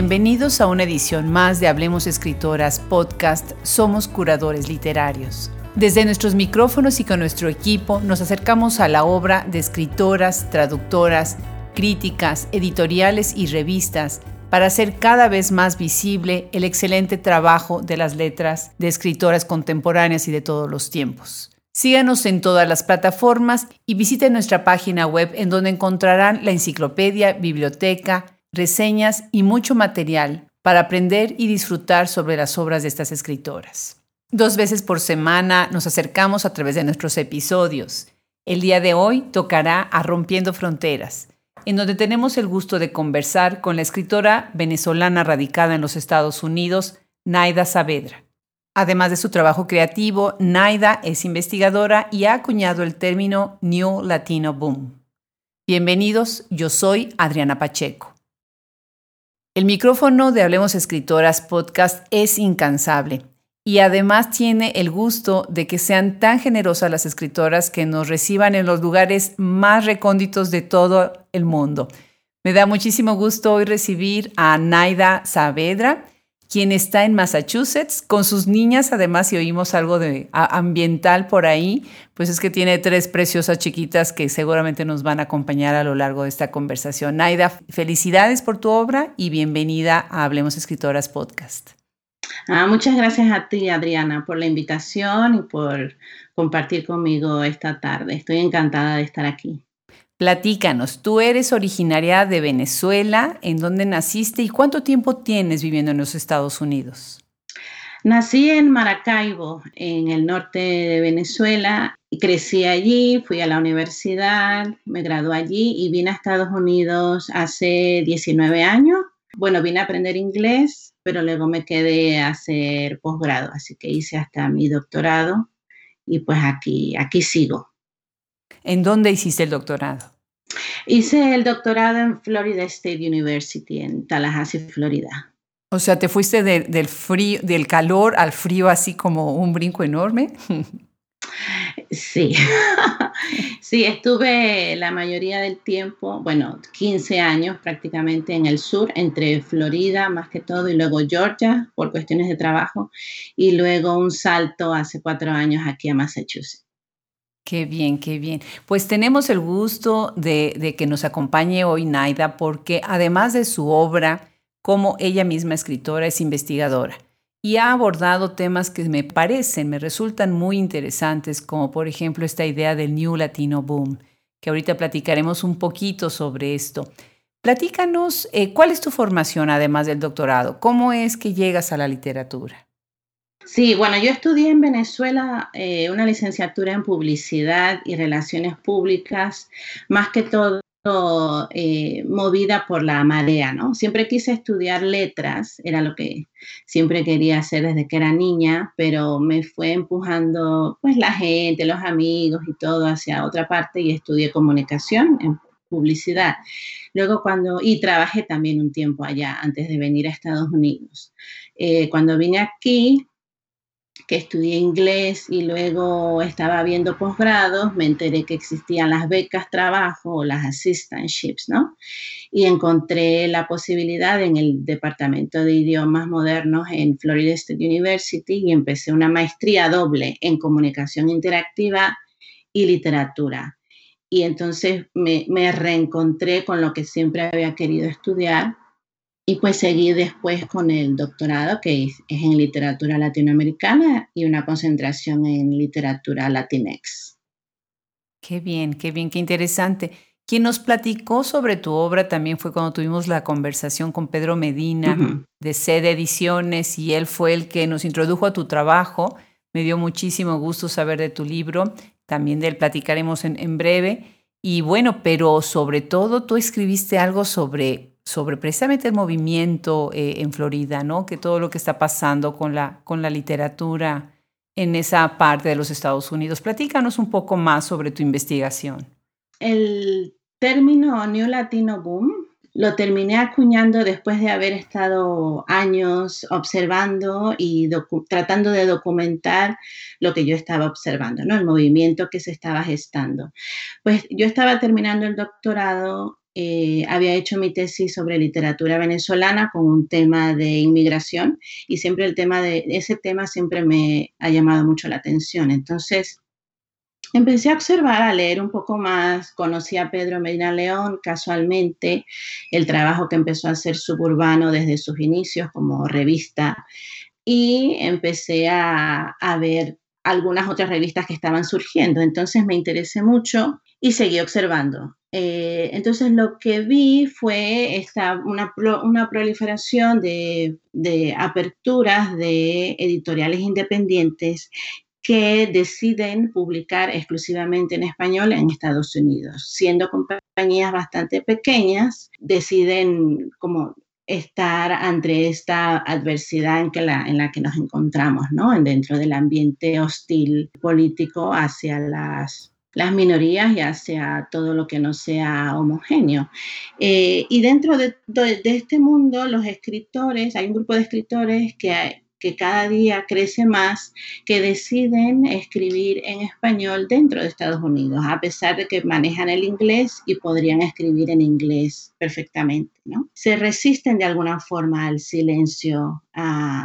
Bienvenidos a una edición más de Hablemos Escritoras podcast Somos Curadores Literarios. Desde nuestros micrófonos y con nuestro equipo nos acercamos a la obra de escritoras, traductoras, críticas, editoriales y revistas para hacer cada vez más visible el excelente trabajo de las letras de escritoras contemporáneas y de todos los tiempos. Síganos en todas las plataformas y visiten nuestra página web en donde encontrarán la enciclopedia, biblioteca, reseñas y mucho material para aprender y disfrutar sobre las obras de estas escritoras. Dos veces por semana nos acercamos a través de nuestros episodios. El día de hoy tocará a Rompiendo Fronteras, en donde tenemos el gusto de conversar con la escritora venezolana radicada en los Estados Unidos, Naida Saavedra. Además de su trabajo creativo, Naida es investigadora y ha acuñado el término New Latino Boom. Bienvenidos, yo soy Adriana Pacheco. El micrófono de Hablemos Escritoras podcast es incansable y además tiene el gusto de que sean tan generosas las escritoras que nos reciban en los lugares más recónditos de todo el mundo. Me da muchísimo gusto hoy recibir a Naida Saavedra quien está en Massachusetts con sus niñas, además si oímos algo de ambiental por ahí, pues es que tiene tres preciosas chiquitas que seguramente nos van a acompañar a lo largo de esta conversación. Naida, felicidades por tu obra y bienvenida a Hablemos Escritoras Podcast. Ah, muchas gracias a ti, Adriana, por la invitación y por compartir conmigo esta tarde. Estoy encantada de estar aquí. Platícanos, tú eres originaria de Venezuela, ¿en dónde naciste y cuánto tiempo tienes viviendo en los Estados Unidos? Nací en Maracaibo, en el norte de Venezuela, crecí allí, fui a la universidad, me gradué allí y vine a Estados Unidos hace 19 años. Bueno, vine a aprender inglés, pero luego me quedé a hacer posgrado, así que hice hasta mi doctorado y pues aquí, aquí sigo. ¿En dónde hiciste el doctorado? Hice el doctorado en Florida State University, en Tallahassee, Florida. O sea, ¿te fuiste del, frío, del calor al frío así como un brinco enorme? Sí, sí, estuve la mayoría del tiempo, bueno, 15 años prácticamente en el sur, entre Florida más que todo y luego Georgia por cuestiones de trabajo y luego un salto hace cuatro años aquí a Massachusetts. Qué bien, qué bien. Pues tenemos el gusto de, que nos acompañe hoy Naida porque además de su obra, como ella misma escritora, es investigadora y ha abordado temas que me parecen, me resultan muy interesantes, como por ejemplo esta idea del New Latino Boom, que ahorita platicaremos un poquito sobre esto. Platícanos, eh, ¿cuál es tu formación además del doctorado? ¿Cómo es que llegas a la literatura? Sí, bueno, yo estudié en Venezuela eh, una licenciatura en publicidad y relaciones públicas, más que todo eh, movida por la marea, ¿no? Siempre quise estudiar letras, era lo que siempre quería hacer desde que era niña, pero me fue empujando pues la gente, los amigos y todo hacia otra parte y estudié comunicación en publicidad. Luego cuando, y trabajé también un tiempo allá antes de venir a Estados Unidos. Eh, cuando vine aquí, que estudié inglés y luego estaba viendo posgrados, me enteré que existían las becas trabajo o las assistantships, ¿no? Y encontré la posibilidad en el Departamento de Idiomas Modernos en Florida State University y empecé una maestría doble en comunicación interactiva y literatura. Y entonces me, me reencontré con lo que siempre había querido estudiar y pues seguí después con el doctorado, que es, en literatura latinoamericana y una concentración en literatura latinex. Qué bien, qué bien, qué interesante. Quien nos platicó sobre tu obra también fue cuando tuvimos la conversación con Pedro Medina de Sede Ediciones y él fue el que nos introdujo a tu trabajo. Me dio muchísimo gusto saber de tu libro, también de él platicaremos en, en breve. Y bueno, pero sobre todo tú escribiste algo sobre sobre precisamente el movimiento eh, en Florida, ¿no? Que todo lo que está pasando con la, con la literatura en esa parte de los Estados Unidos. Platícanos un poco más sobre tu investigación. El término New Latino Boom lo terminé acuñando después de haber estado años observando y tratando de documentar lo que yo estaba observando, ¿no? El movimiento que se estaba gestando. Pues yo estaba terminando el doctorado eh, había hecho mi tesis sobre literatura venezolana con un tema de inmigración y siempre el tema de ese tema siempre me ha llamado mucho la atención. Entonces, empecé a observar, a leer un poco más, conocí a Pedro Medina León casualmente, el trabajo que empezó a hacer Suburbano desde sus inicios como revista y empecé a, ver algunas otras revistas que estaban surgiendo. Entonces me interesé mucho y seguí observando. Eh, entonces lo que vi fue esta, una, proliferación de, de, aperturas de editoriales independientes que deciden publicar exclusivamente en español en Estados Unidos. Siendo compañías bastante pequeñas, deciden como estar ante esta adversidad en, que la, en la que nos encontramos, ¿no? Dentro del ambiente hostil político hacia las, las minorías y hacia todo lo que no sea homogéneo. Eh, y dentro de, de, este mundo, los escritores, hay un grupo de escritores que que cada día crece más, que deciden escribir en español dentro de Estados Unidos, a pesar de que manejan el inglés y podrían escribir en inglés perfectamente. ¿no? Se resisten de alguna forma al silencio,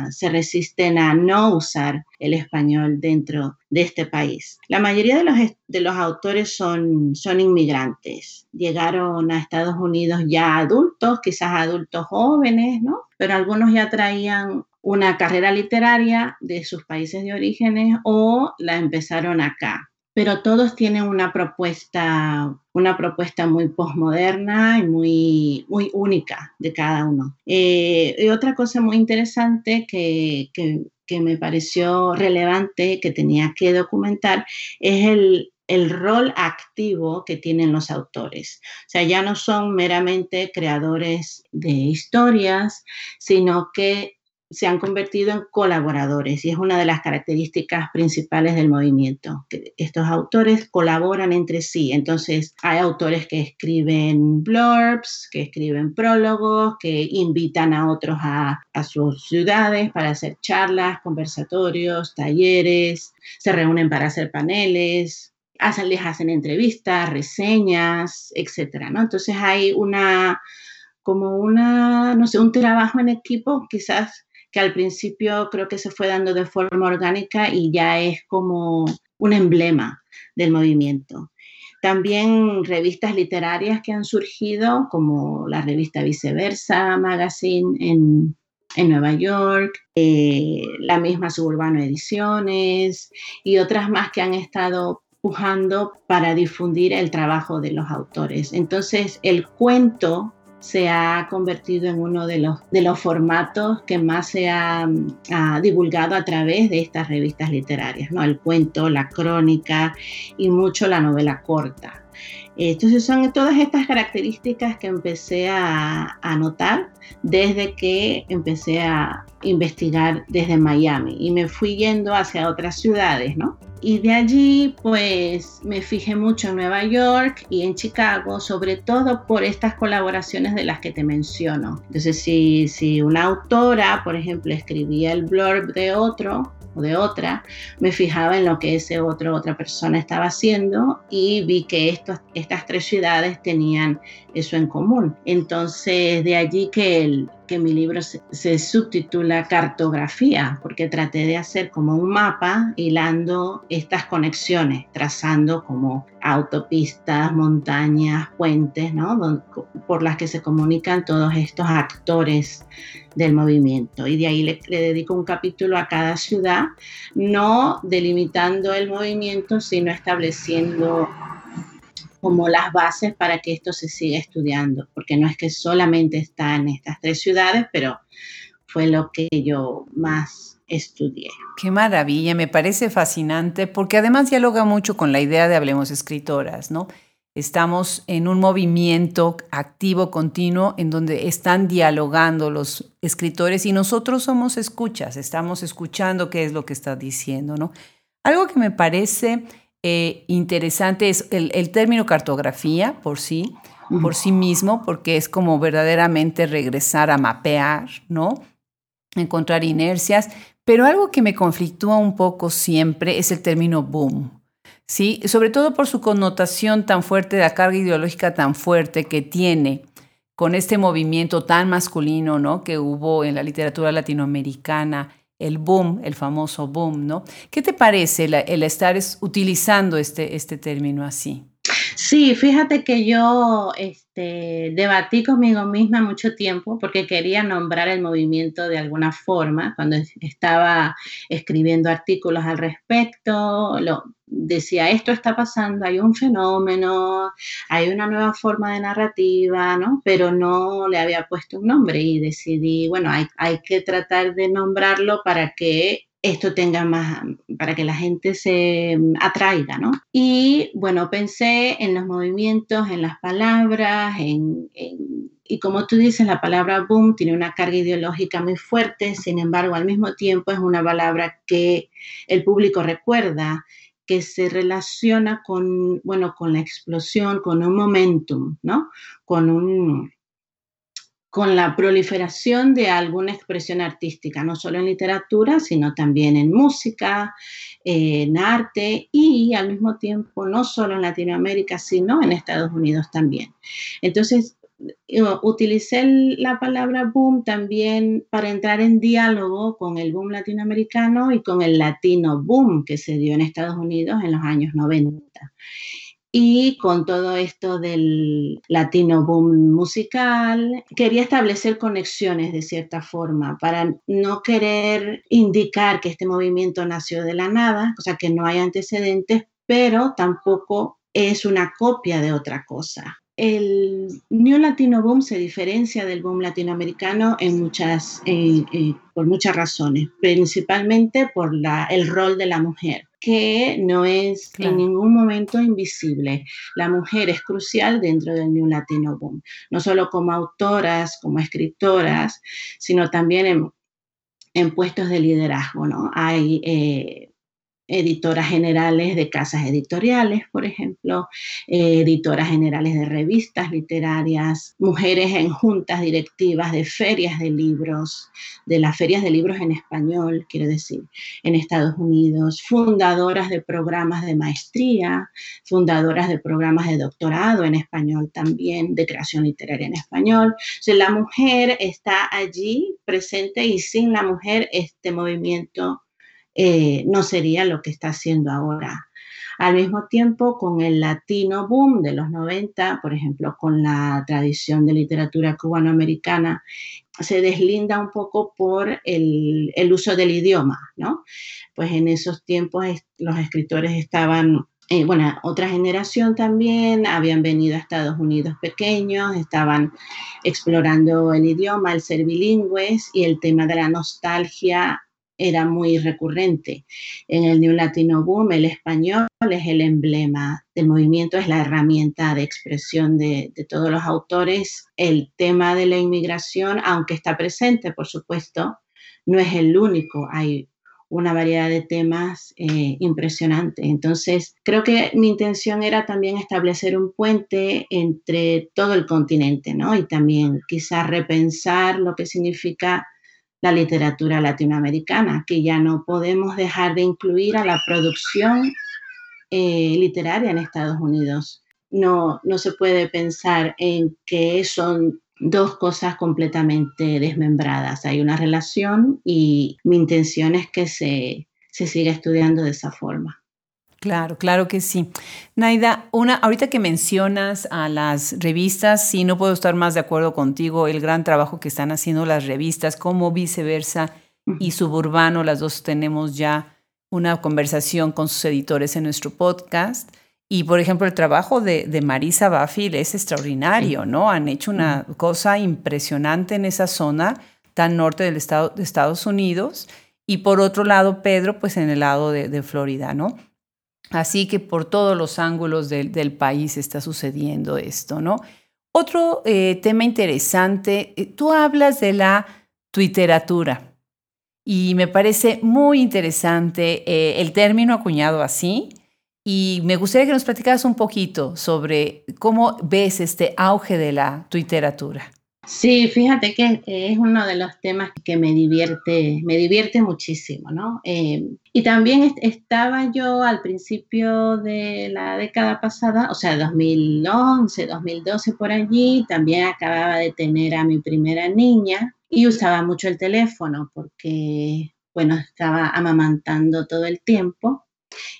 se resisten a no usar el español dentro de este país. La mayoría de los, de los autores son, son inmigrantes. Llegaron a Estados Unidos ya adultos, quizás adultos jóvenes, ¿no? Pero algunos ya traían una carrera literaria de sus países de orígenes o la empezaron acá. Pero todos tienen una propuesta, una propuesta muy posmoderna y muy, muy única de cada uno. Eh, y otra cosa muy interesante que, que, que me pareció relevante, que tenía que documentar, es el, el rol activo que tienen los autores. O sea, ya no son meramente creadores de historias, sino que se han convertido en colaboradores y es una de las características principales del movimiento. Estos autores colaboran entre sí. Entonces, hay autores que escriben blurbs, que escriben prólogos, que invitan a otros a, sus ciudades para hacer charlas, conversatorios, talleres, se reúnen para hacer paneles, hacen, les hacen entrevistas, reseñas, etcétera, ¿no? Entonces hay una como una, no sé, un trabajo en equipo quizás que al principio creo que se fue dando de forma orgánica y ya es como un emblema del movimiento. También revistas literarias que han surgido, como la revista Viceversa Magazine en, Nueva York, eh, la misma Suburbano Ediciones y otras más que han estado pujando para difundir el trabajo de los autores. Entonces, el cuento se ha convertido en uno de los, de los formatos que más se ha, divulgado a través de estas revistas literarias, ¿no? El cuento, la crónica y mucho la novela corta. Entonces son todas estas características que empecé a, a notar desde que empecé a investigar desde Miami y me fui yendo hacia otras ciudades, ¿no? Y de allí, pues me fijé mucho en Nueva York y en Chicago, sobre todo por estas colaboraciones de las que te menciono. Entonces, si, si una autora, por ejemplo, escribía el blurb de otro, o de otra, me fijaba en lo que ese otro, otra persona estaba haciendo y vi que estas tres ciudades tenían eso en común. Entonces, de allí que, el, que mi libro se, subtitula Cartografía, porque traté de hacer como un mapa hilando estas conexiones, trazando como autopistas, montañas, puentes, ¿no? por las que se comunican todos estos actores del movimiento. Y de ahí le, dedico un capítulo a cada ciudad, no delimitando el movimiento, sino estableciendo como las bases para que esto se siga estudiando, porque no es que solamente está en estas tres ciudades, pero fue lo que yo más estudié. Qué maravilla, me parece fascinante, porque además dialoga mucho con la idea de Hablemos Escritoras, ¿no? Estamos en un movimiento activo, continuo, en donde están dialogando los escritores y nosotros somos escuchas, estamos escuchando qué es lo que está diciendo, ¿no? Algo que me parece eh, interesante es el, término cartografía por sí, por sí mismo, porque es como verdaderamente regresar a mapear, ¿no? Encontrar inercias, pero algo que me conflictúa un poco siempre es el término boom ¿sí? Sobre todo por su connotación tan fuerte, la carga ideológica tan fuerte que tiene con este movimiento tan masculino, ¿no? Que hubo en la literatura latinoamericana, el boom, el famoso boom, ¿no? ¿Qué te parece el, estar utilizando este, este término así? Sí, fíjate que yo este, debatí conmigo misma mucho tiempo porque quería nombrar el movimiento de alguna forma. Cuando estaba escribiendo artículos al respecto, lo, decía, esto está pasando, hay un fenómeno, hay una nueva forma de narrativa, ¿no? Pero no le había puesto un nombre y decidí, bueno, hay, hay que tratar de nombrarlo para que esto tenga más, para que la gente se atraiga, ¿no? Y bueno, pensé en los movimientos, en las palabras, en, y como tú dices, la palabra boom tiene una carga ideológica muy fuerte, sin embargo, al mismo tiempo es una palabra que el público recuerda, que se relaciona con, bueno, con la explosión, con un momentum, ¿no? Con un, con la proliferación de alguna expresión artística, no solo en literatura, sino también en música, en arte y al mismo tiempo no solo en Latinoamérica, sino en Estados Unidos también. Entonces, utilicé la palabra boom también para entrar en diálogo con el boom latinoamericano y con el latino boom que se dio en Estados Unidos en los años 90. Y con todo esto del latino boom musical, quería establecer conexiones de cierta forma para no querer indicar que este movimiento nació de la nada, o sea, que no hay antecedentes, pero tampoco es una copia de otra cosa. El New Latino Boom se diferencia del boom latinoamericano en muchas, eh, eh, por muchas razones, principalmente por el rol de la mujer que no es en ningún momento invisible. La mujer es crucial dentro del New Latino Boom, no solo como autoras, como escritoras, sino también en, puestos de liderazgo, ¿no? Hay eh, editoras generales de casas editoriales, por ejemplo, eh, editoras generales de revistas literarias, mujeres en juntas directivas de ferias de libros, de las ferias de libros en español, quiero decir, en Estados Unidos, fundadoras de programas de maestría, fundadoras de programas de doctorado en español también, de creación literaria en español. O la mujer está allí presente y sin la mujer este movimiento eh, no sería lo que está haciendo ahora. Al mismo tiempo, con el latino boom de los 90, por ejemplo, con la tradición de literatura cubanoamericana, se deslinda un poco por el, uso del idioma, ¿no? Pues en esos tiempos los escritores estaban eh, bueno, otra generación también, habían venido a Estados Unidos pequeños, estaban explorando el idioma, el ser bilingües y el tema de la nostalgia era muy recurrente. En el New Latino Boom, el español es el emblema del movimiento, es la herramienta de expresión de, todos los autores. El tema de la inmigración, aunque está presente, por supuesto, no es el único. Hay una variedad de temas eh, impresionantes. Entonces, creo que mi intención era también establecer un puente entre todo el continente, ¿no? Y también quizás repensar lo que significa la literatura latinoamericana, que ya no podemos dejar de incluir a la producción eh, literaria en Estados Unidos. No, no se puede pensar en que son dos cosas completamente desmembradas. Hay una relación y mi intención es que se, se siga estudiando de esa forma. Claro, claro que sí. Naida, una, ahorita que mencionas a las revistas, sí, no puedo estar más de acuerdo contigo, el gran trabajo que están haciendo las revistas, como viceversa y suburbano, las dos tenemos ya una conversación con sus editores en nuestro podcast. Y, por ejemplo, el trabajo de, Marisa Bafil es extraordinario, ¿no? Han hecho una cosa impresionante en esa zona tan norte del estado de Estados Unidos. Y por otro lado, Pedro, pues en el lado de, de Florida, ¿no? Así que por todos los ángulos del, país está sucediendo esto, ¿no? Otro eh, tema interesante, eh, tú hablas de la twitteratura y me parece muy interesante eh, el término acuñado así y me gustaría que nos platicaras un poquito sobre cómo ves este auge de la twitteratura. Sí, fíjate que es uno de los temas que me divierte, me divierte muchísimo, ¿no? Eh, y también estaba yo al principio de la década pasada, o sea, 2011, 2012 por allí, también acababa de tener a mi primera niña y usaba mucho el teléfono porque, bueno, estaba amamantando todo el tiempo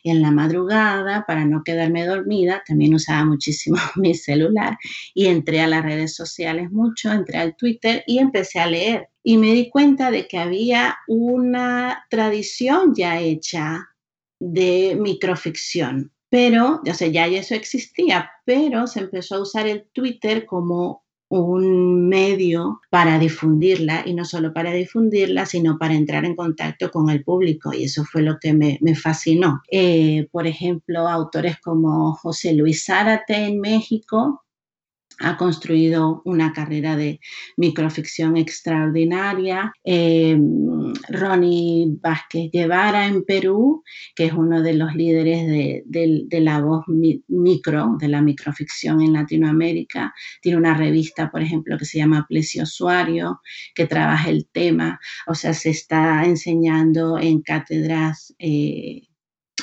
en la madrugada, para no quedarme dormida, también usaba muchísimo mi celular y entré a las redes sociales mucho, entré al Twitter y empecé a leer. Y me di cuenta de que había una tradición ya hecha de microficción, pero, o sea, ya eso existía, pero se empezó a usar el Twitter como un medio para difundirla y no solo para difundirla, sino para entrar en contacto con el público y eso fue lo que me, fascinó. Eh, por ejemplo, autores como José Luis Zárate en México, ha construido una carrera de microficción extraordinaria. Eh, Ronnie Vázquez Guevara en Perú, que es uno de los líderes de, la voz micro, de la microficción en Latinoamérica. Tiene una revista, por ejemplo, que se llama Plesio Usuario, que trabaja el tema. O sea, se está enseñando en cátedras. Eh,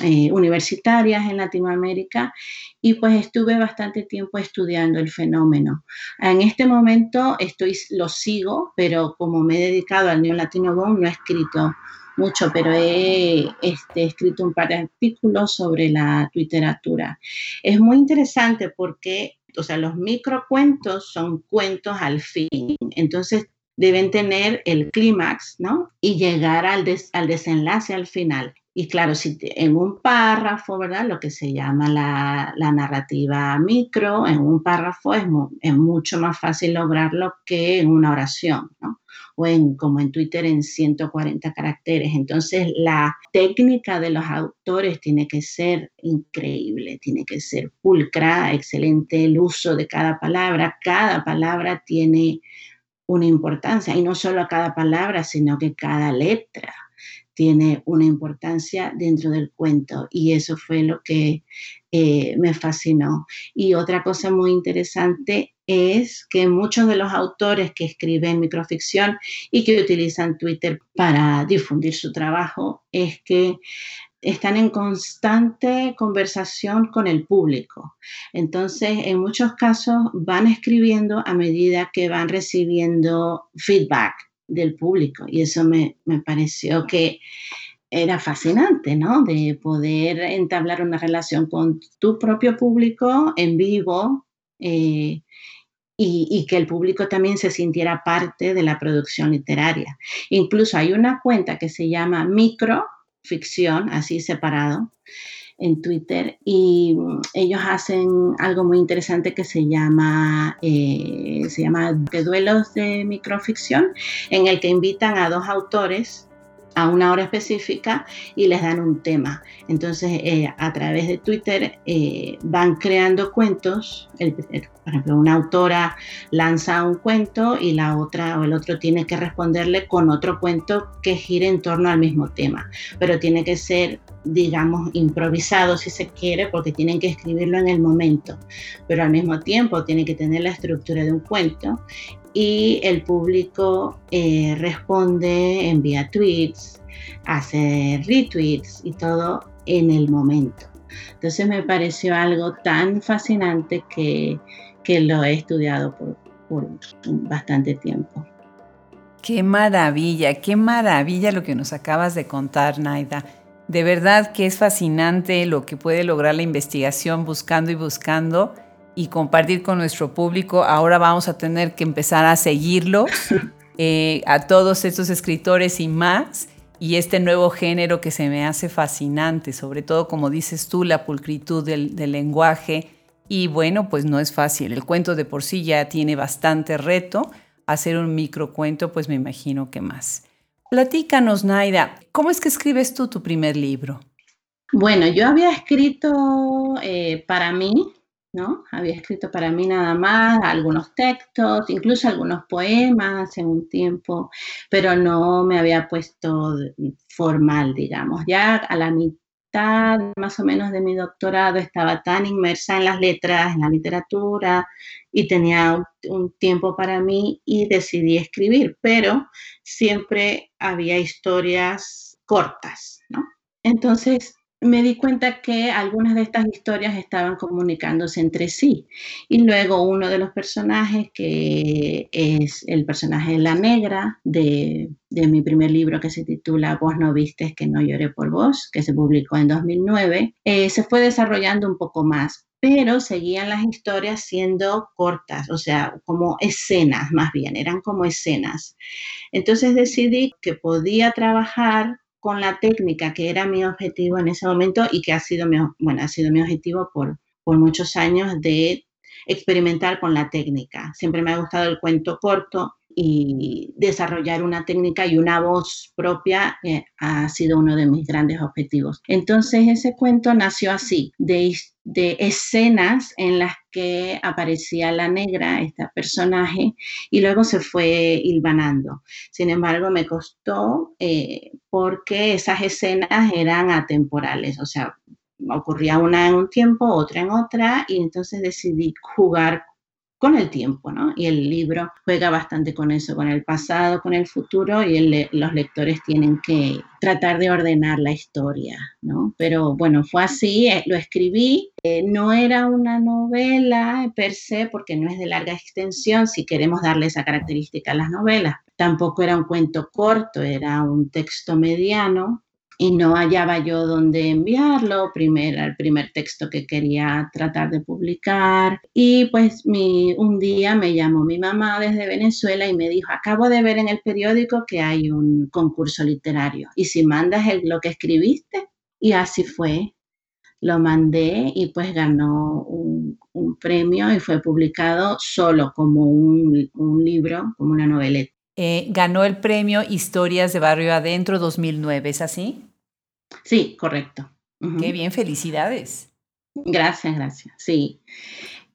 eh, universitarias en Latinoamérica y pues estuve bastante tiempo estudiando el fenómeno. En este momento estoy, lo sigo, pero como me he dedicado al Neo Latino Boom no he escrito mucho, pero he este, escrito un par de artículos sobre la literatura. Es muy interesante porque, o sea, los microcuentos son cuentos al fin, entonces deben tener el clímax, ¿no? Y llegar al, al desenlace al final. Y claro, si en un párrafo, ¿verdad? Lo que se llama la, narrativa micro, en un párrafo es, es, mucho más fácil lograrlo que en una oración, ¿no? O en, como en Twitter en 140 caracteres. Entonces, la técnica de los autores tiene que ser increíble, tiene que ser pulcra, excelente el uso de cada palabra. Cada palabra tiene una importancia, y no solo cada palabra, sino que cada letra tiene una importancia dentro del cuento y eso fue lo que eh, me fascinó. Y otra cosa muy interesante es que muchos de los autores que escriben microficción y que utilizan Twitter para difundir su trabajo es que están en constante conversación con el público. Entonces, en muchos casos van escribiendo a medida que van recibiendo feedback del público. Y eso me, pareció que era fascinante, ¿no? De poder entablar una relación con tu propio público en vivo eh, y, y, que el público también se sintiera parte de la producción literaria. Incluso hay una cuenta que se llama Microficción, así separado, en Twitter y mm, ellos hacen algo muy interesante que se llama, eh, se llama Duelos de Microficción, en el que invitan a dos autores a una hora específica y les dan un tema. Entonces, eh, a través de Twitter eh, van creando cuentos. por ejemplo, una autora lanza un cuento y la otra o el otro tiene que responderle con otro cuento que gire en torno al mismo tema. Pero tiene que ser, digamos, improvisado si se quiere, porque tienen que escribirlo en el momento. Pero al mismo tiempo tiene que tener la estructura de un cuento y el público eh, responde, envía tweets, hace retweets y todo en el momento. Entonces me pareció algo tan fascinante que, lo he estudiado por, por bastante tiempo. Qué maravilla, qué maravilla lo que nos acabas de contar, Naida. De verdad que es fascinante lo que puede lograr la investigación buscando y buscando y compartir con nuestro público. Ahora vamos a tener que empezar a seguirlo eh, a todos estos escritores y más. Y este nuevo género que se me hace fascinante, sobre todo como dices tú, la pulcritud del, del lenguaje. Y bueno, pues no es fácil. El cuento de por sí ya tiene bastante reto. Hacer un microcuento, pues me imagino que más. Platícanos, Naida, ¿cómo es que escribes tú tu primer libro? Bueno, yo había escrito eh, para mí ¿no? Había escrito para mí nada más algunos textos, incluso algunos poemas en un tiempo, pero no me había puesto formal, digamos. Ya a la mitad más o menos de mi doctorado estaba tan inmersa en las letras, en la literatura, y tenía un tiempo para mí y decidí escribir, pero siempre había historias cortas, ¿no? Entonces, me di cuenta que algunas de estas historias estaban comunicándose entre sí. Y luego uno de los personajes, que es el personaje de la negra de, mi primer libro que se titula Vos no vistes que no lloré por vos, que se publicó en 2009, eh, se fue desarrollando un poco más, pero seguían las historias siendo cortas, o sea, como escenas más bien, eran como escenas. Entonces decidí que podía trabajar con la técnica que era mi objetivo en ese momento y que ha sido mi, bueno, ha sido mi objetivo por, por muchos años de experimentar con la técnica. Siempre me ha gustado el cuento corto y desarrollar una técnica y una voz propia eh, ha sido uno de mis grandes objetivos. Entonces ese cuento nació así, de, de escenas en las que aparecía la negra, este personaje, y luego se fue hilvanando. Sin embargo, me costó eh, porque esas escenas eran atemporales, o sea, ocurría una en un tiempo, otra en otra, y entonces decidí jugar con el tiempo, ¿no? Y el libro juega bastante con eso, con el pasado, con el futuro, y los lectores tienen que tratar de ordenar la historia, ¿no? Pero bueno, fue así, eh, lo escribí, eh, no era una novela per se, porque no es de larga extensión, si queremos darle esa característica a las novelas. Tampoco era un cuento corto, era un texto mediano, y no hallaba yo dónde enviarlo, primer, el primer texto que quería tratar de publicar. Y pues mi, un día me llamó mi mamá desde Venezuela y me dijo, acabo de ver en el periódico que hay un concurso literario y si mandas el, lo que escribiste. Y así fue, lo mandé y pues ganó un, premio y fue publicado solo como un, un libro, como una noveleta. Eh, ganó el premio Historias de Barrio Adentro 2009, ¿es así? Sí, correcto. Qué bien, felicidades. Gracias, gracias. Sí.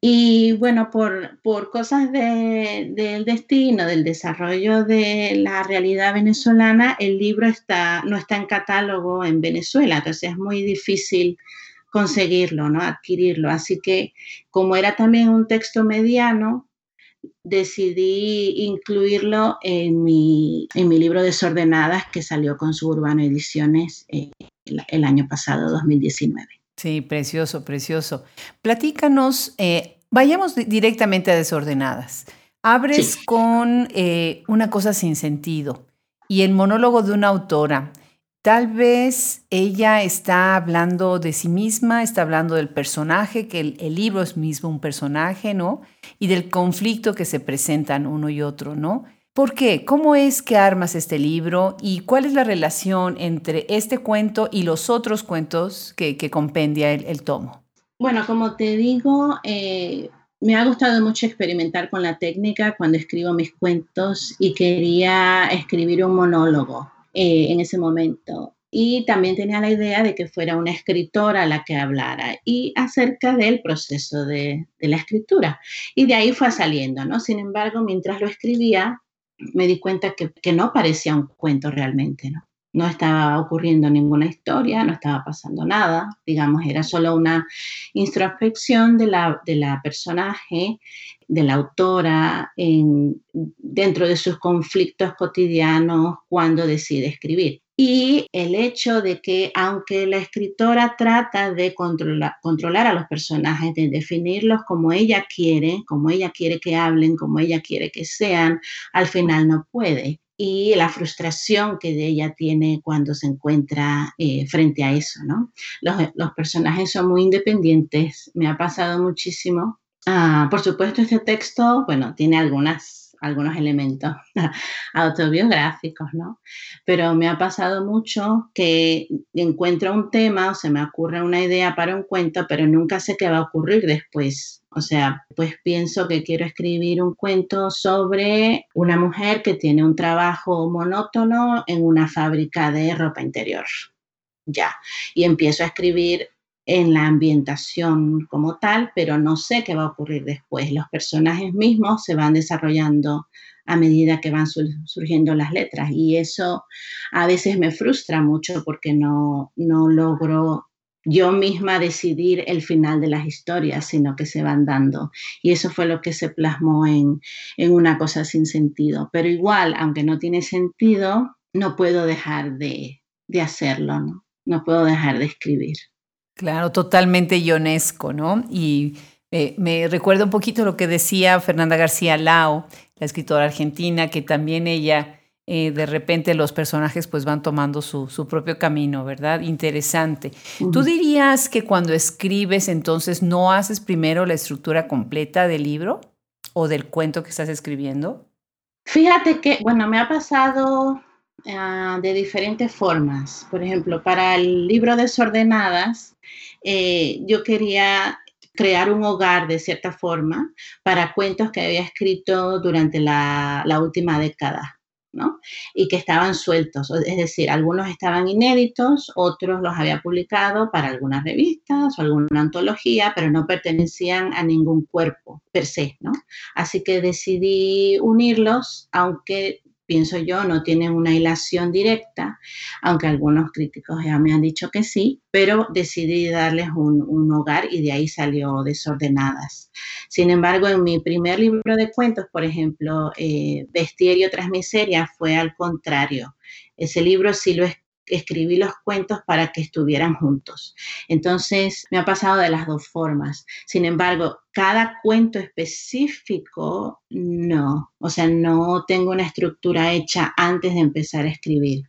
Y bueno, por, por cosas del destino, del desarrollo de la realidad venezolana, el libro está, no está en catálogo en Venezuela, entonces es muy difícil conseguirlo, ¿no? Adquirirlo. Así que como era también un texto mediano, decidí incluirlo en mi, en mi libro Desordenadas que salió con Suburbano Ediciones eh, el, año pasado, 2019. Sí, precioso, precioso. Platícanos, eh, vayamos directamente a Desordenadas. Abres con eh, una cosa sin sentido y el monólogo de una autora. Tal vez ella está hablando de sí misma, está hablando del personaje, que el, libro es mismo un personaje, ¿no? Y del conflicto que se presentan uno y otro, ¿no? ¿Por qué? ¿Cómo es que armas este libro y cuál es la relación entre este cuento y los otros cuentos que, compendia el, tomo? Bueno, como te digo, eh, me ha gustado mucho experimentar con la técnica cuando escribo mis cuentos y quería escribir un monólogo eh, en ese momento. Y también tenía la idea de que fuera una escritora la que hablara y acerca del proceso de, la escritura. Y de ahí fue saliendo, ¿no? Sin embargo, mientras lo escribía, me di cuenta que, que no parecía un cuento realmente, ¿no? No estaba ocurriendo ninguna historia, no estaba pasando nada, digamos, era solo una introspección de la, de la personaje, de la autora, en, dentro de sus conflictos cotidianos cuando decide escribir. Y el hecho de que aunque la escritora trata de controlar, controlar a los personajes, de definirlos como ella quiere, como ella quiere que hablen, como ella quiere que sean, al final no puede y la frustración que ella tiene cuando se encuentra eh, frente a eso, ¿no? Los, los, personajes son muy independientes, me ha pasado muchísimo. Ah, por supuesto, este texto, bueno, tiene algunas algunos elementos autobiográficos, ¿no? Pero me ha pasado mucho que encuentro un tema o se me ocurre una idea para un cuento, pero nunca sé qué va a ocurrir después. O sea, pues pienso que quiero escribir un cuento sobre una mujer que tiene un trabajo monótono en una fábrica de ropa interior. Ya. Y empiezo a escribir en la ambientación como tal, pero no sé qué va a ocurrir después. Los personajes mismos se van desarrollando a medida que van surgiendo las letras y eso a veces me frustra mucho porque no, no logro yo misma decidir el final de las historias, sino que se van dando. Y eso fue lo que se plasmó en, una cosa sin sentido. Pero igual, aunque no tiene sentido, no puedo dejar de, hacerlo, ¿no? No puedo dejar de escribir. Claro, totalmente ionesco, ¿no? Y eh, me recuerda un poquito lo que decía Fernanda García Lao, la escritora argentina, que también ella eh, de repente los personajes pues van tomando su, propio camino, ¿verdad? Interesante. ¿Tú dirías que cuando escribes entonces no haces primero la estructura completa del libro o del cuento que estás escribiendo? Fíjate que, bueno, me ha pasado ah, de diferentes formas. Por ejemplo, para el libro Desordenadas, eh, yo quería crear un hogar de cierta forma para cuentos que había escrito durante la última década. Y que estaban sueltos, es decir, algunos estaban inéditos, otros los había publicado para algunas revistas o alguna antología, pero no pertenecían a ningún cuerpo per se, ¿no? Así que decidí unirlos, aunque pienso yo, no tienen una hilación directa, aunque algunos críticos ya me han dicho que sí, pero decidí darles un, hogar y de ahí salió Desordenadas. Sin embargo, en mi primer libro de cuentos, por ejemplo, eh, Bestiario tras miseria, fue al contrario. Ese libro sí lo escribí los cuentos para que estuvieran juntos. Entonces, me ha pasado de las dos formas. Sin embargo, cada cuento específico, no. O sea, no tengo una estructura hecha antes de empezar a escribir.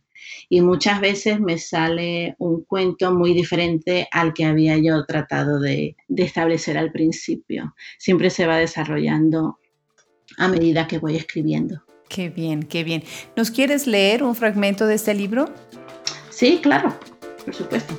Y muchas veces me sale un cuento muy diferente al que había yo tratado de, de establecer al principio. Siempre se va desarrollando a medida que voy escribiendo. Qué bien, qué bien. ¿Nos quieres leer un fragmento de este libro? Sí, claro, por supuesto.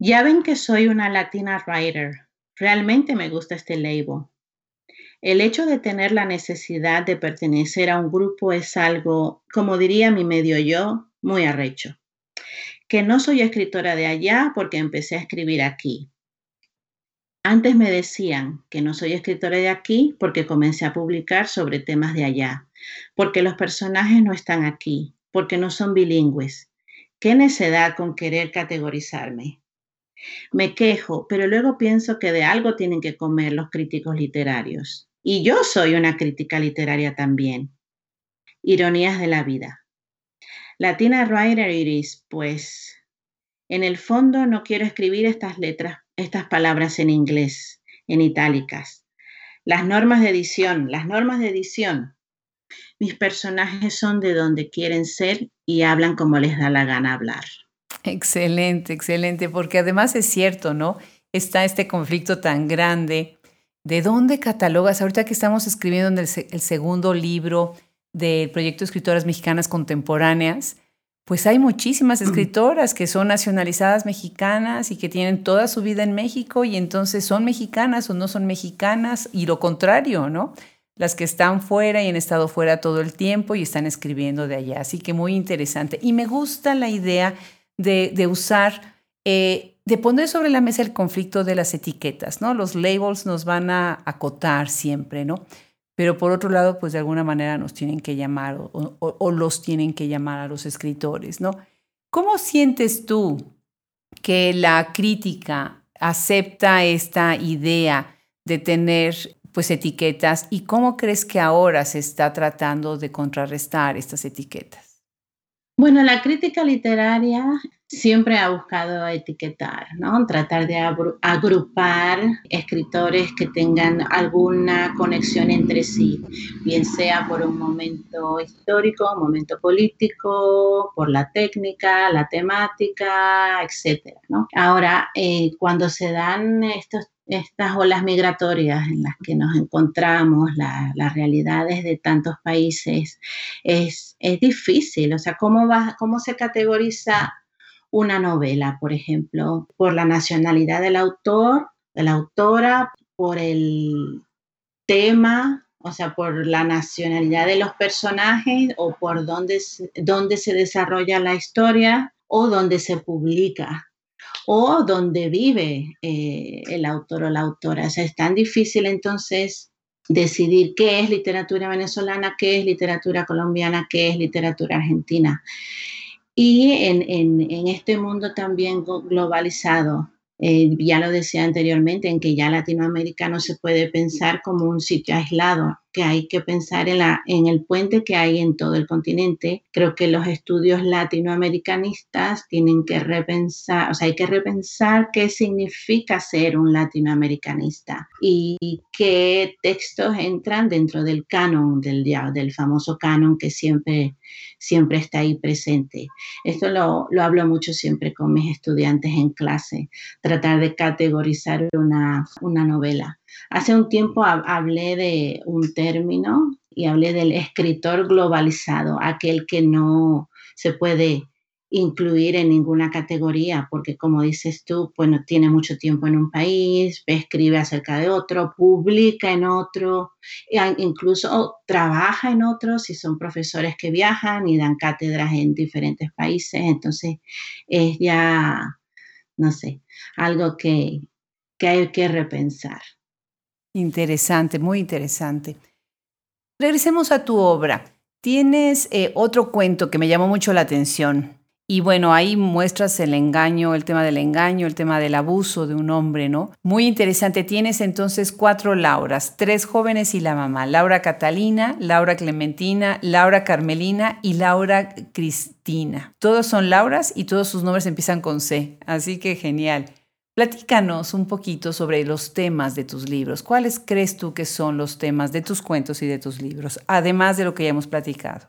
Ya ven que soy una Latina writer. Realmente me gusta este label. El hecho de tener la necesidad de pertenecer a un grupo es algo, como diría mi medio yo, muy arrecho. Que no soy escritora de allá porque empecé a escribir aquí. Antes me decían que no soy escritora de aquí porque comencé a publicar sobre temas de allá, porque los personajes no están aquí, porque no son bilingües. Qué necedad con querer categorizarme. Me quejo, pero luego pienso que de algo tienen que comer los críticos literarios. Y yo soy una crítica literaria también. Ironías de la vida. Latina Writer Iris, pues en el fondo no quiero escribir estas letras, estas palabras en inglés, en itálicas. Las normas de edición, las normas de edición. Mis personajes son de donde quieren ser y hablan como les da la gana hablar. Excelente, excelente, porque además es cierto, ¿no? Está este conflicto tan grande ¿De dónde catalogas? Ahorita que estamos escribiendo en el, segundo libro del proyecto Escritoras Mexicanas Contemporáneas, pues hay muchísimas escritoras que son nacionalizadas mexicanas y que tienen toda su vida en México y entonces son mexicanas o no son mexicanas y lo contrario, ¿no? Las que están fuera y han estado fuera todo el tiempo y están escribiendo de allá. Así que muy interesante. Y me gusta la idea de, usar eh, de poner sobre la mesa el conflicto de las etiquetas, ¿no? Los labels nos van a acotar siempre, ¿no? Pero por otro lado, pues de alguna manera nos tienen que llamar o, los tienen que llamar a los escritores, ¿no? ¿Cómo sientes tú que la crítica acepta esta idea de tener pues etiquetas y cómo crees que ahora se está tratando de contrarrestar estas etiquetas? Bueno, la crítica literaria siempre ha buscado etiquetar, ¿no? Tratar de agrupar escritores que tengan alguna conexión entre sí, bien sea por un momento histórico, un momento político, por la técnica, la temática, etcétera, ¿no? Ahora, eh, cuando se dan estas olas migratorias en las que nos encontramos, las realidades de tantos países, es, es difícil. O sea, ¿cómo, va, ¿cómo se categoriza una novela, por ejemplo, por la nacionalidad del autor, de la autora, por el tema o sea, por la nacionalidad de los personajes o por dónde, dónde se desarrolla la historia o dónde se publica o dónde vive eh, el autor o la autora. O sea, es tan difícil entonces decidir qué es literatura venezolana, qué es literatura colombiana, qué es literatura argentina. Y en, en este mundo también globalizado, eh, ya lo decía anteriormente, en que ya Latinoamérica no se puede pensar como un sitio aislado, que hay que pensar en, la, en el puente que hay en todo el continente. Creo que los estudios latinoamericanistas tienen que repensar, o sea, hay que repensar qué significa ser un latinoamericanista y qué textos entran dentro del canon, del, del famoso canon que siempre, siempre está ahí presente. Esto lo, lo hablo mucho siempre con mis estudiantes en clase, tratar de categorizar una, una novela Hace un tiempo hablé de un término y hablé del escritor globalizado, aquel que no se puede incluir en ninguna categoría, porque como dices tú, pues no tiene mucho tiempo en un país, escribe acerca de otro, publica en otro, incluso trabaja en otro, si son profesores que viajan y dan cátedras en diferentes países, entonces es ya, no sé, algo que, que hay que repensar. Interesante, muy interesante. Regresemos a tu obra. Tienes eh, otro cuento que me llamó mucho la atención. Y bueno, ahí muestras el engaño, el tema del engaño, el tema del abuso de un hombre, ¿no? Muy interesante. Tienes entonces cuatro Lauras, tres jóvenes y la mamá. Laura Catalina, Laura Clementina, Laura Carmelina y Laura Cristina. Todos son Lauras y todos sus nombres empiezan con C. Así que genial. Platícanos un poquito sobre los temas de tus libros. ¿Cuáles crees tú que son los temas de tus cuentos y de tus libros, además de lo que ya hemos platicado?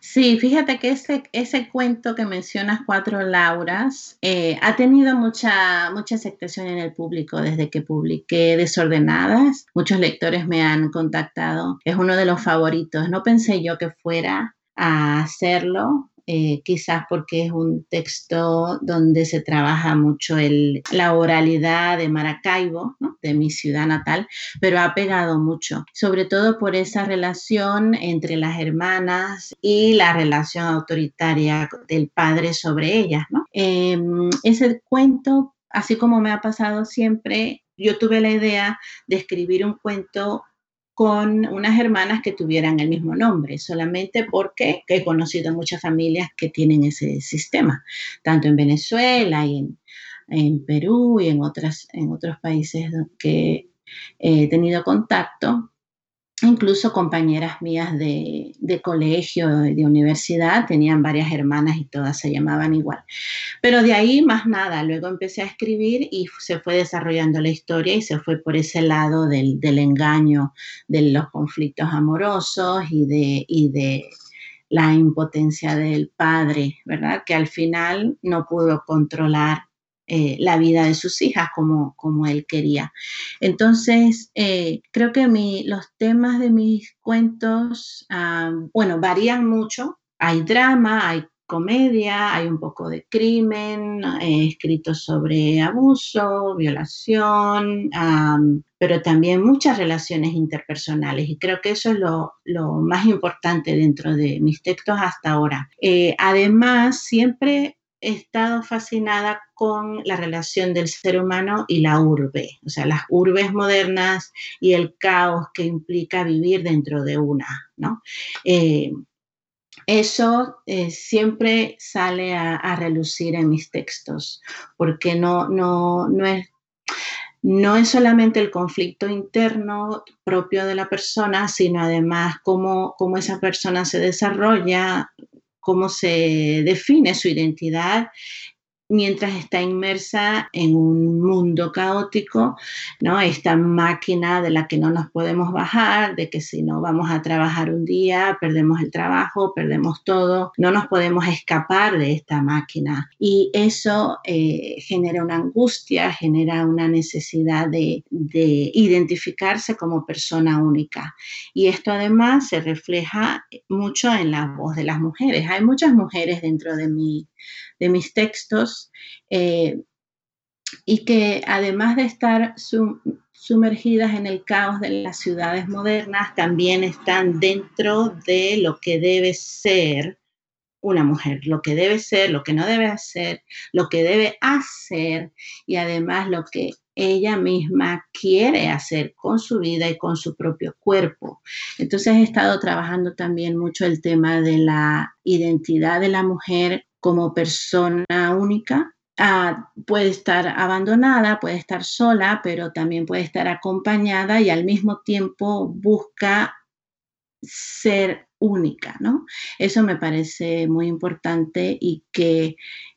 Sí, fíjate que ese, ese cuento que mencionas, Cuatro Lauras, eh, ha tenido mucha, mucha aceptación en el público desde que publiqué Desordenadas. Muchos lectores me han contactado. Es uno de los favoritos. No pensé yo que fuera a hacerlo, eh, quizás porque es un texto donde se trabaja mucho el, la oralidad de Maracaibo, de mi ciudad natal, pero ha pegado mucho, sobre todo por esa relación entre las hermanas y la relación autoritaria del padre sobre ellas. Em, ese cuento, así como me ha pasado siempre, yo tuve la idea de escribir un cuento con unas hermanas que tuvieran el mismo nombre, solamente porque he conocido muchas familias que tienen ese sistema, tanto en Venezuela y en, Perú y en, otras, en otros países que he tenido contacto incluso compañeras mías de, de, colegio, de universidad, tenían varias hermanas y todas se llamaban igual. Pero de ahí más nada, luego empecé a escribir y se fue desarrollando la historia y se fue por ese lado del, del engaño, de los conflictos amorosos y de, y de la impotencia del padre, ¿verdad? Que al final no pudo controlar eh, la vida de sus hijas como, como él quería. Entonces, eh, creo que los temas de mis cuentos, ah, bueno, varían mucho. Hay drama, hay comedia, hay un poco de crimen, he escrito sobre abuso, violación, pero también muchas relaciones interpersonales y creo que eso es lo, más importante dentro de mis textos hasta ahora. Eh, además, siempre he estado fascinada con la relación del ser humano y la urbe, o sea, las urbes modernas y el caos que implica vivir dentro de una. Eh, eso eh, siempre sale a, relucir en mis textos, porque no, no, no, es, no es solamente el conflicto interno propio de la persona, sino además cómo, cómo esa persona se desarrolla, cómo se define su identidad mientras está inmersa en un mundo caótico, ¿no? Esta máquina de la que no nos podemos bajar, de que si no vamos a trabajar un día, perdemos el trabajo, perdemos todo, no nos podemos escapar de esta máquina. Y eso eh, genera una angustia, genera una necesidad de, de identificarse como persona única. Y esto además se refleja mucho en la voz de las mujeres. Hay muchas mujeres dentro de mi de mis textos eh, y que además de estar sumergidas en el caos de las ciudades modernas, también están dentro de lo que debe ser una mujer, lo que debe ser, lo que no debe hacer, lo que debe hacer y además lo que ella misma quiere hacer con su vida y con su propio cuerpo. Entonces he estado trabajando también mucho el tema de la identidad de la mujer como persona única. Ah, puede estar abandonada, puede estar sola, pero también puede estar acompañada y al mismo tiempo busca ser única, ¿no? Eso me parece muy importante y que,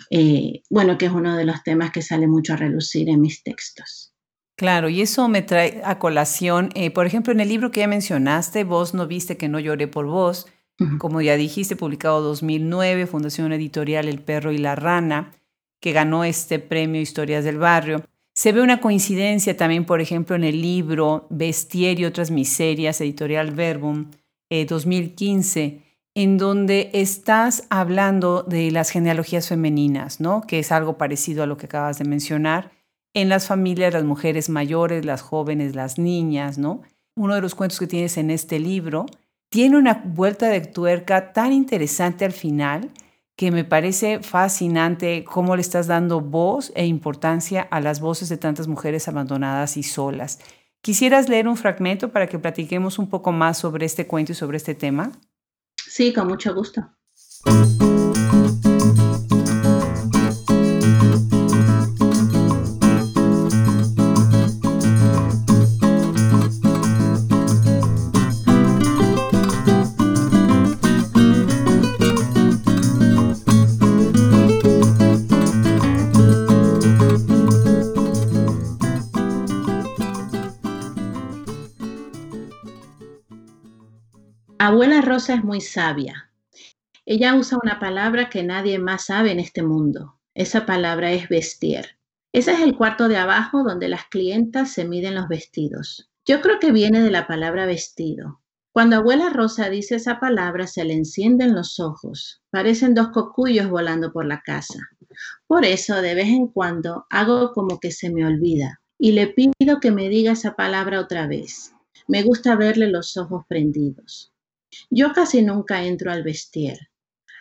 eh, bueno, que es uno de los temas que sale mucho a relucir en mis textos. Claro, y eso me trae a colación, eh, por ejemplo, en el libro que ya mencionaste, Vos no viste que no lloré por vos, como ya dijiste, publicado 2009, Fundación Editorial El Perro y la Rana, que ganó este premio Historias del Barrio. Se ve una coincidencia también, por ejemplo, en el libro Bestier y otras miserias, editorial Verbum, 2015, eh, en donde estás hablando de las genealogías femeninas, ¿no? Que es algo parecido a lo que acabas de mencionar. En las familias, las mujeres mayores, las jóvenes, las niñas, ¿no? Uno de los cuentos que tienes en este libro tiene una vuelta de tuerca tan interesante al final que me parece fascinante cómo le estás dando voz e importancia a las voces de tantas mujeres abandonadas y solas. ¿Quisieras leer un fragmento para que platiquemos un poco más sobre este cuento y sobre este tema? Sí, con mucho gusto. Abuela Rosa es muy sabia. Ella usa una palabra que nadie más sabe en este mundo. Esa palabra es vestir. Ese es el cuarto de abajo donde las clientas se miden los vestidos. Yo creo que viene de la palabra vestido. Cuando abuela Rosa dice esa palabra se le encienden los ojos. Parecen dos cocuyos volando por la casa. Por eso de vez en cuando hago como que se me olvida y le pido que me diga esa palabra otra vez. Me gusta verle los ojos prendidos. Yo casi nunca entro al vestir.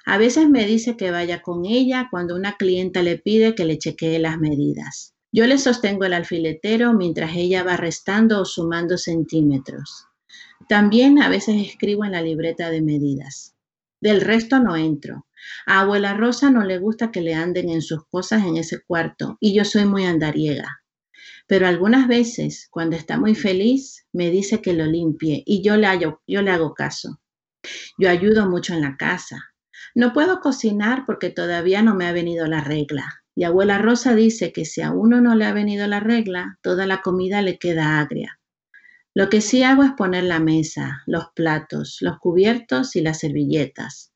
A veces me dice que vaya con ella cuando una clienta le pide que le chequee las medidas. Yo le sostengo el alfiletero mientras ella va restando o sumando centímetros. También a veces escribo en la libreta de medidas. Del resto no entro. A abuela Rosa no le gusta que le anden en sus cosas en ese cuarto y yo soy muy andariega. Pero algunas veces, cuando está muy feliz, me dice que lo limpie y yo le, yo le hago caso. Yo ayudo mucho en la casa. No puedo cocinar porque todavía no me ha venido la regla. Y abuela Rosa dice que si a uno no le ha venido la regla, toda la comida le queda agria. Lo que sí hago es poner la mesa, los platos, los cubiertos y las servilletas.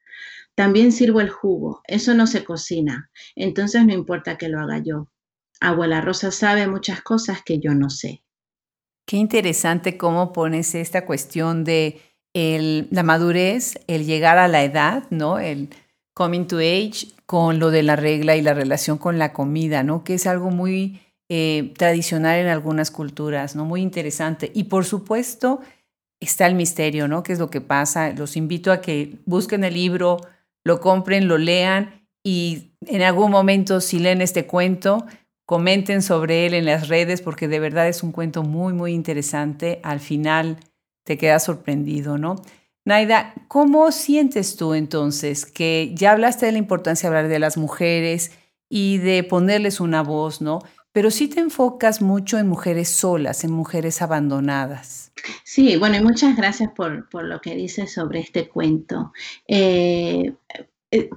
También sirvo el jugo, eso no se cocina, entonces no importa que lo haga yo. Abuela Rosa sabe muchas cosas que yo no sé. Qué interesante cómo pones esta cuestión de la madurez, el llegar a la edad, ¿no? El coming to age con lo de la regla y la relación con la comida, ¿no? Que es algo muy eh, tradicional en algunas culturas, ¿no? Muy interesante. Y por supuesto está el misterio, ¿no? ¿Qué es lo que pasa? Los invito a que busquen el libro, lo compren, lo lean y en algún momento si leen este cuento, comenten sobre él en las redes porque de verdad es un cuento muy, muy interesante. Al final te quedas sorprendido, ¿no? Naida, ¿cómo sientes tú entonces que ya hablaste de la importancia de hablar de las mujeres y de ponerles una voz, ¿no? Pero sí te enfocas mucho en mujeres solas, en mujeres abandonadas. Sí, bueno, y muchas gracias por, lo que dices sobre este cuento. Eh, eh,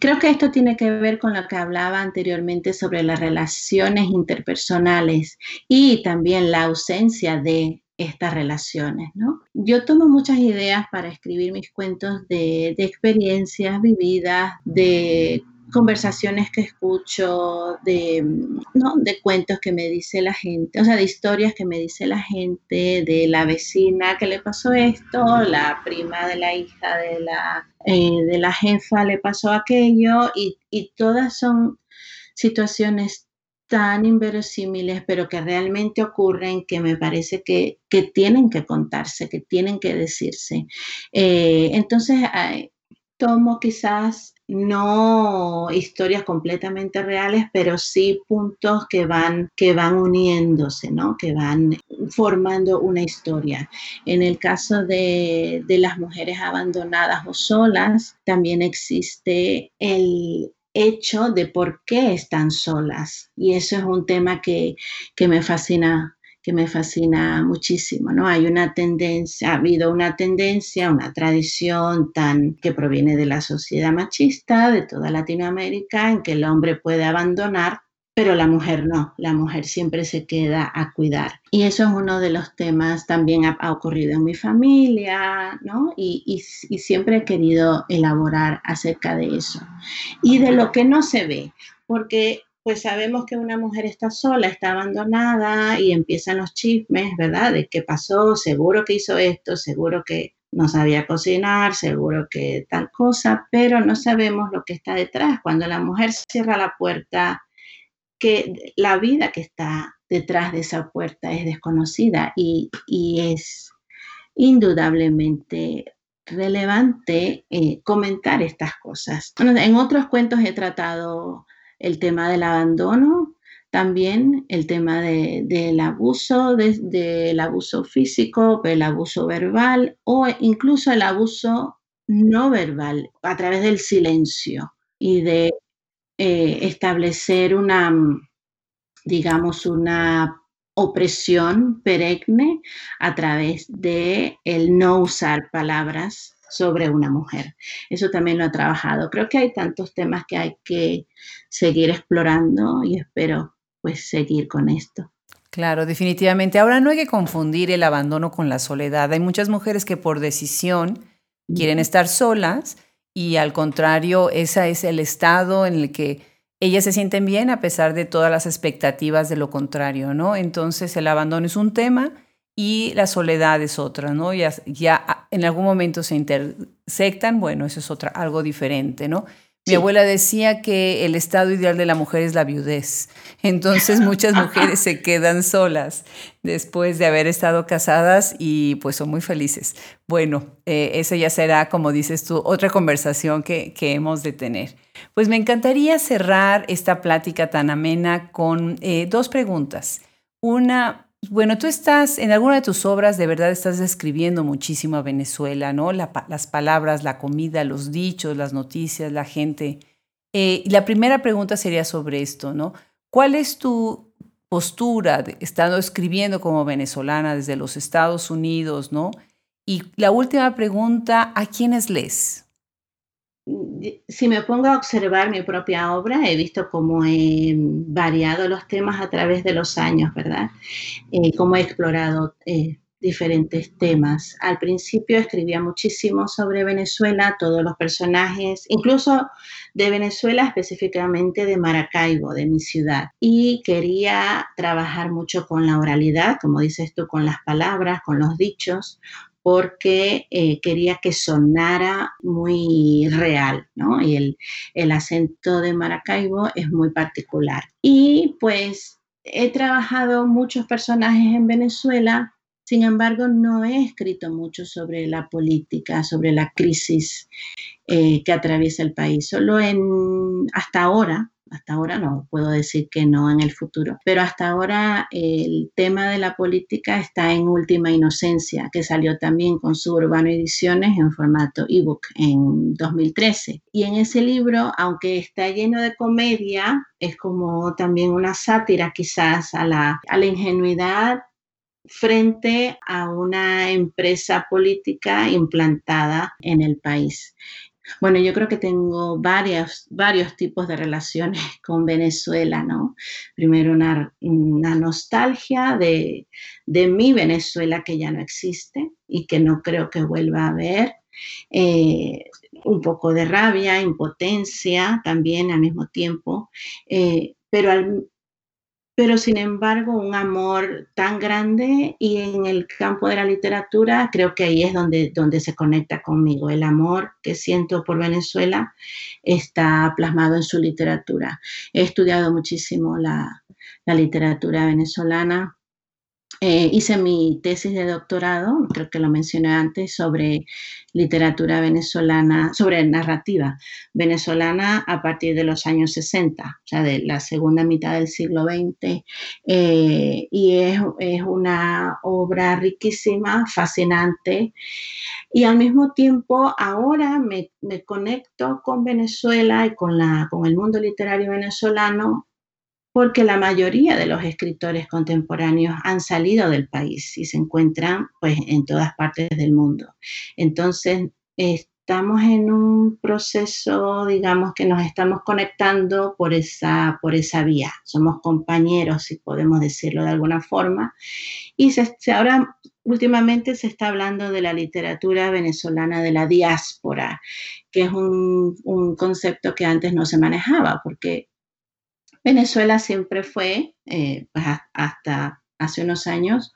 creo que esto tiene que ver con lo que hablaba anteriormente sobre las relaciones interpersonales y también la ausencia de estas relaciones, ¿no? Yo tomo muchas ideas para escribir mis cuentos de, experiencias vividas, de conversaciones que escucho, de, ¿no? de cuentos que me dice la gente, o sea, de historias que me dice la gente, de la vecina que le pasó esto, la prima de la hija de la, eh, de la jefa le pasó aquello, y, y todas son situaciones tan inverosímiles, pero que realmente ocurren, que me parece que, tienen que contarse, que tienen que decirse. Eh, entonces, tomo quizás no historias completamente reales, pero sí puntos que van, que van uniéndose, ¿no? que van formando una historia. En el caso de, de las mujeres abandonadas o solas, también existe el, hecho de por qué están solas. Y eso es un tema que, que me fascina que me fascina muchísimo, ¿no? Hay una tendencia, ha habido una tendencia, una tradición tan que proviene de la sociedad machista de toda Latinoamérica en que el hombre puede abandonar pero la mujer no, la mujer siempre se queda a cuidar. Y eso es uno de los temas, también ha, ocurrido en mi familia, ¿no? Y, y, siempre he querido elaborar acerca de eso. Y de lo que no se ve, porque pues sabemos que una mujer está sola, está abandonada y empiezan los chismes, ¿verdad? De qué pasó, seguro que hizo esto, seguro que no sabía cocinar, seguro que tal cosa, pero no sabemos lo que está detrás. Cuando la mujer cierra la puerta, que la vida que está detrás de esa puerta es desconocida y, es indudablemente relevante eh, comentar estas cosas. en otros cuentos he tratado el tema del abandono, también el tema del abuso, del abuso físico, el abuso verbal o incluso el abuso no verbal a través del silencio y de eh, establecer una, digamos, una opresión perenne a través de el no usar palabras sobre una mujer. Eso también lo ha trabajado. Creo que hay tantos temas que hay que seguir explorando y espero pues seguir con esto. Claro, definitivamente. Ahora no hay que confundir el abandono con la soledad. Hay muchas mujeres que por decisión quieren estar solas y al contrario, ese es el estado en el que ellas se sienten bien a pesar de todas las expectativas de lo contrario, ¿no? Entonces el abandono es un tema y la soledad es otra, ¿no? Ya, ya en algún momento se intersectan, bueno, eso es otra, algo diferente, ¿no? Mi abuela decía que el estado ideal de la mujer es la viudez. Entonces muchas mujeres se quedan solas después de haber estado casadas y pues son muy felices. Bueno, eh, esa ya será, como dices tú, otra conversación que, que, hemos de tener. Pues me encantaría cerrar esta plática tan amena con eh, dos preguntas. Una, bueno, tú estás, en alguna de tus obras de verdad estás describiendo muchísimo a Venezuela, ¿no? las palabras, la comida, los dichos, las noticias, la gente. Eh, la primera pregunta sería sobre esto, ¿no? ¿Cuál es tu postura estando escribiendo como venezolana desde los Estados Unidos, ¿no? Y la última pregunta, ¿a quiénes lees? Si me pongo a observar mi propia obra, he visto cómo he variado los temas a través de los años, ¿verdad? Eh, cómo he explorado eh, diferentes temas. Al principio escribía muchísimo sobre Venezuela, todos los personajes, incluso de Venezuela, específicamente de Maracaibo, de mi ciudad. Y quería trabajar mucho con la oralidad, como dices tú, con las palabras, con los dichos, porque eh, quería que sonara muy real, ¿no? Y el, el acento de Maracaibo es muy particular. Y pues he trabajado muchos personajes en Venezuela, sin embargo no he escrito mucho sobre la política, sobre la crisis eh, que atraviesa el país. Solo en, hasta ahora, hasta ahora no puedo decir que no en el futuro, pero hasta ahora el tema de la política está en Última Inocencia, que salió también con su Urbano Ediciones en formato ebook en 2013. Y en ese libro, aunque está lleno de comedia, es como también una sátira quizás a la, a la ingenuidad frente a una empresa política implantada en el país. Bueno, yo creo que tengo varios, varios tipos de relaciones con Venezuela, ¿no? Primero una, nostalgia de, mi Venezuela que ya no existe y que no creo que vuelva a ver. Eh, un poco de rabia, impotencia también al mismo tiempo, eh, pero al, pero sin embargo un amor tan grande y en el campo de la literatura creo que ahí es donde, donde se conecta conmigo. El amor que siento por Venezuela está plasmado en su literatura. He estudiado muchísimo la, la literatura venezolana. Eh, hice mi tesis de doctorado, creo que lo mencioné antes, sobre literatura venezolana, sobre narrativa venezolana a partir de los años 60, o sea, de la segunda mitad del siglo XX. Eh, y es, es, una obra riquísima, fascinante. Y al mismo tiempo, ahora me, me conecto con Venezuela y con, la, con el mundo literario venezolano porque la mayoría de los escritores contemporáneos han salido del país y se encuentran pues en todas partes del mundo. Entonces, estamos en un proceso, digamos, que nos estamos conectando por esa, por esa vía. Somos compañeros, si podemos decirlo de alguna forma. Y se, ahora, últimamente se está hablando de la literatura venezolana de la diáspora, que es un, un concepto que antes no se manejaba, porque Venezuela siempre fue, eh, pues hasta hace unos años,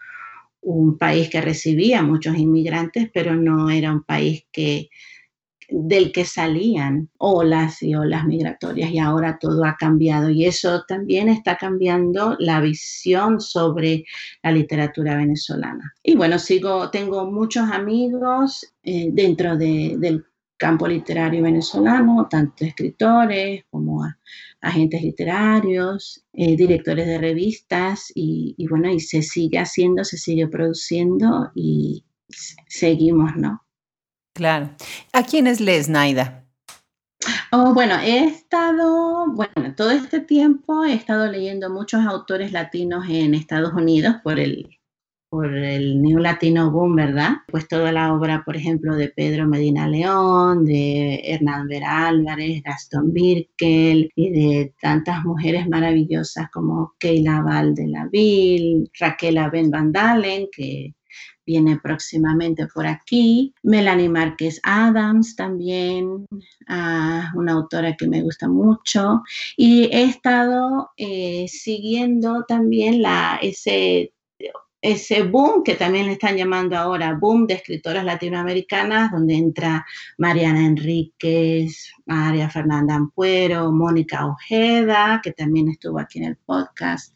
un país que recibía muchos inmigrantes, pero no era un país que, del que salían olas y olas migratorias y ahora todo ha cambiado y eso también está cambiando la visión sobre la literatura venezolana. Y bueno, sigo, tengo muchos amigos eh, dentro de, del campo literario venezolano, tanto escritores como agentes literarios, eh, directores de revistas y, bueno, y se sigue haciendo, se sigue produciendo y seguimos, ¿no? Claro. ¿A quiénes lees, Naida? Oh, bueno, he estado, bueno, todo este tiempo he estado leyendo muchos autores latinos en Estados Unidos por el por el New Latino Boom, ¿verdad? Pues toda la obra, por ejemplo, de Pedro Medina León, de Hernán Vera Álvarez, Gastón Birkel y de tantas mujeres maravillosas como Keila Ville, Raquel Ben Van Dalen, que viene próximamente por aquí. Melanie Márquez Adams también, ah, una autora que me gusta mucho. Y he estado eh, siguiendo también la, ese ese boom que también le están llamando ahora boom de escritoras latinoamericanas, donde entra Mariana Enríquez, María Fernanda Ampuero, Mónica Ojeda, que también estuvo aquí en el podcast.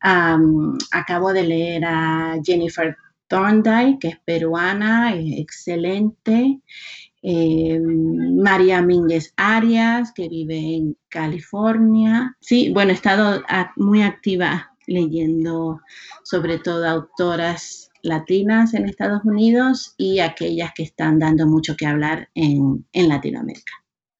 acabo de leer a Jennifer Thorndike, que es peruana, excelente. Eh, María Mínguez Arias, que vive en California. Sí, bueno, he estado muy activa leyendo sobre todo autoras latinas en Estados Unidos y aquellas que están dando mucho que hablar en, Latinoamérica.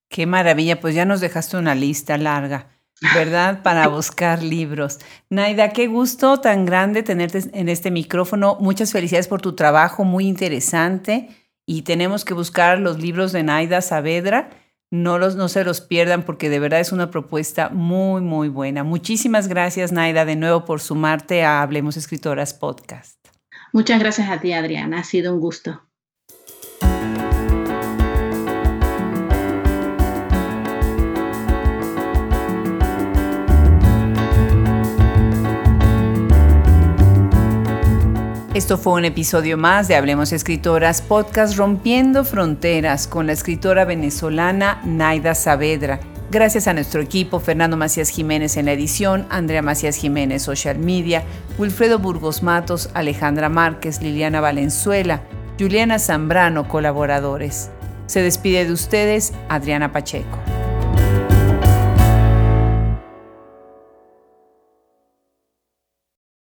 Qué maravilla, pues ya nos dejaste una lista larga. ¿verdad? Para buscar libros. Naida, qué gusto tan grande tenerte en este micrófono. Muchas felicidades por tu trabajo, muy interesante. Y tenemos que buscar los libros de Naida Saavedra no, los, no se los pierdan porque de verdad es una propuesta muy, muy buena. Muchísimas gracias, Naida, de nuevo por sumarte a Hablemos Escritoras Podcast. Muchas gracias a ti, Adriana. Ha sido un gusto. Esto fue un episodio más de Hablemos Escritoras, podcast Rompiendo Fronteras con la escritora venezolana Naida Saavedra. Gracias a nuestro equipo, Fernando Macías Jiménez en la edición, Andrea Macías Jiménez Social Media, Wilfredo Burgos Matos, Alejandra Márquez, Liliana Valenzuela, Juliana Zambrano, colaboradores. Se despide de ustedes Adriana Pacheco.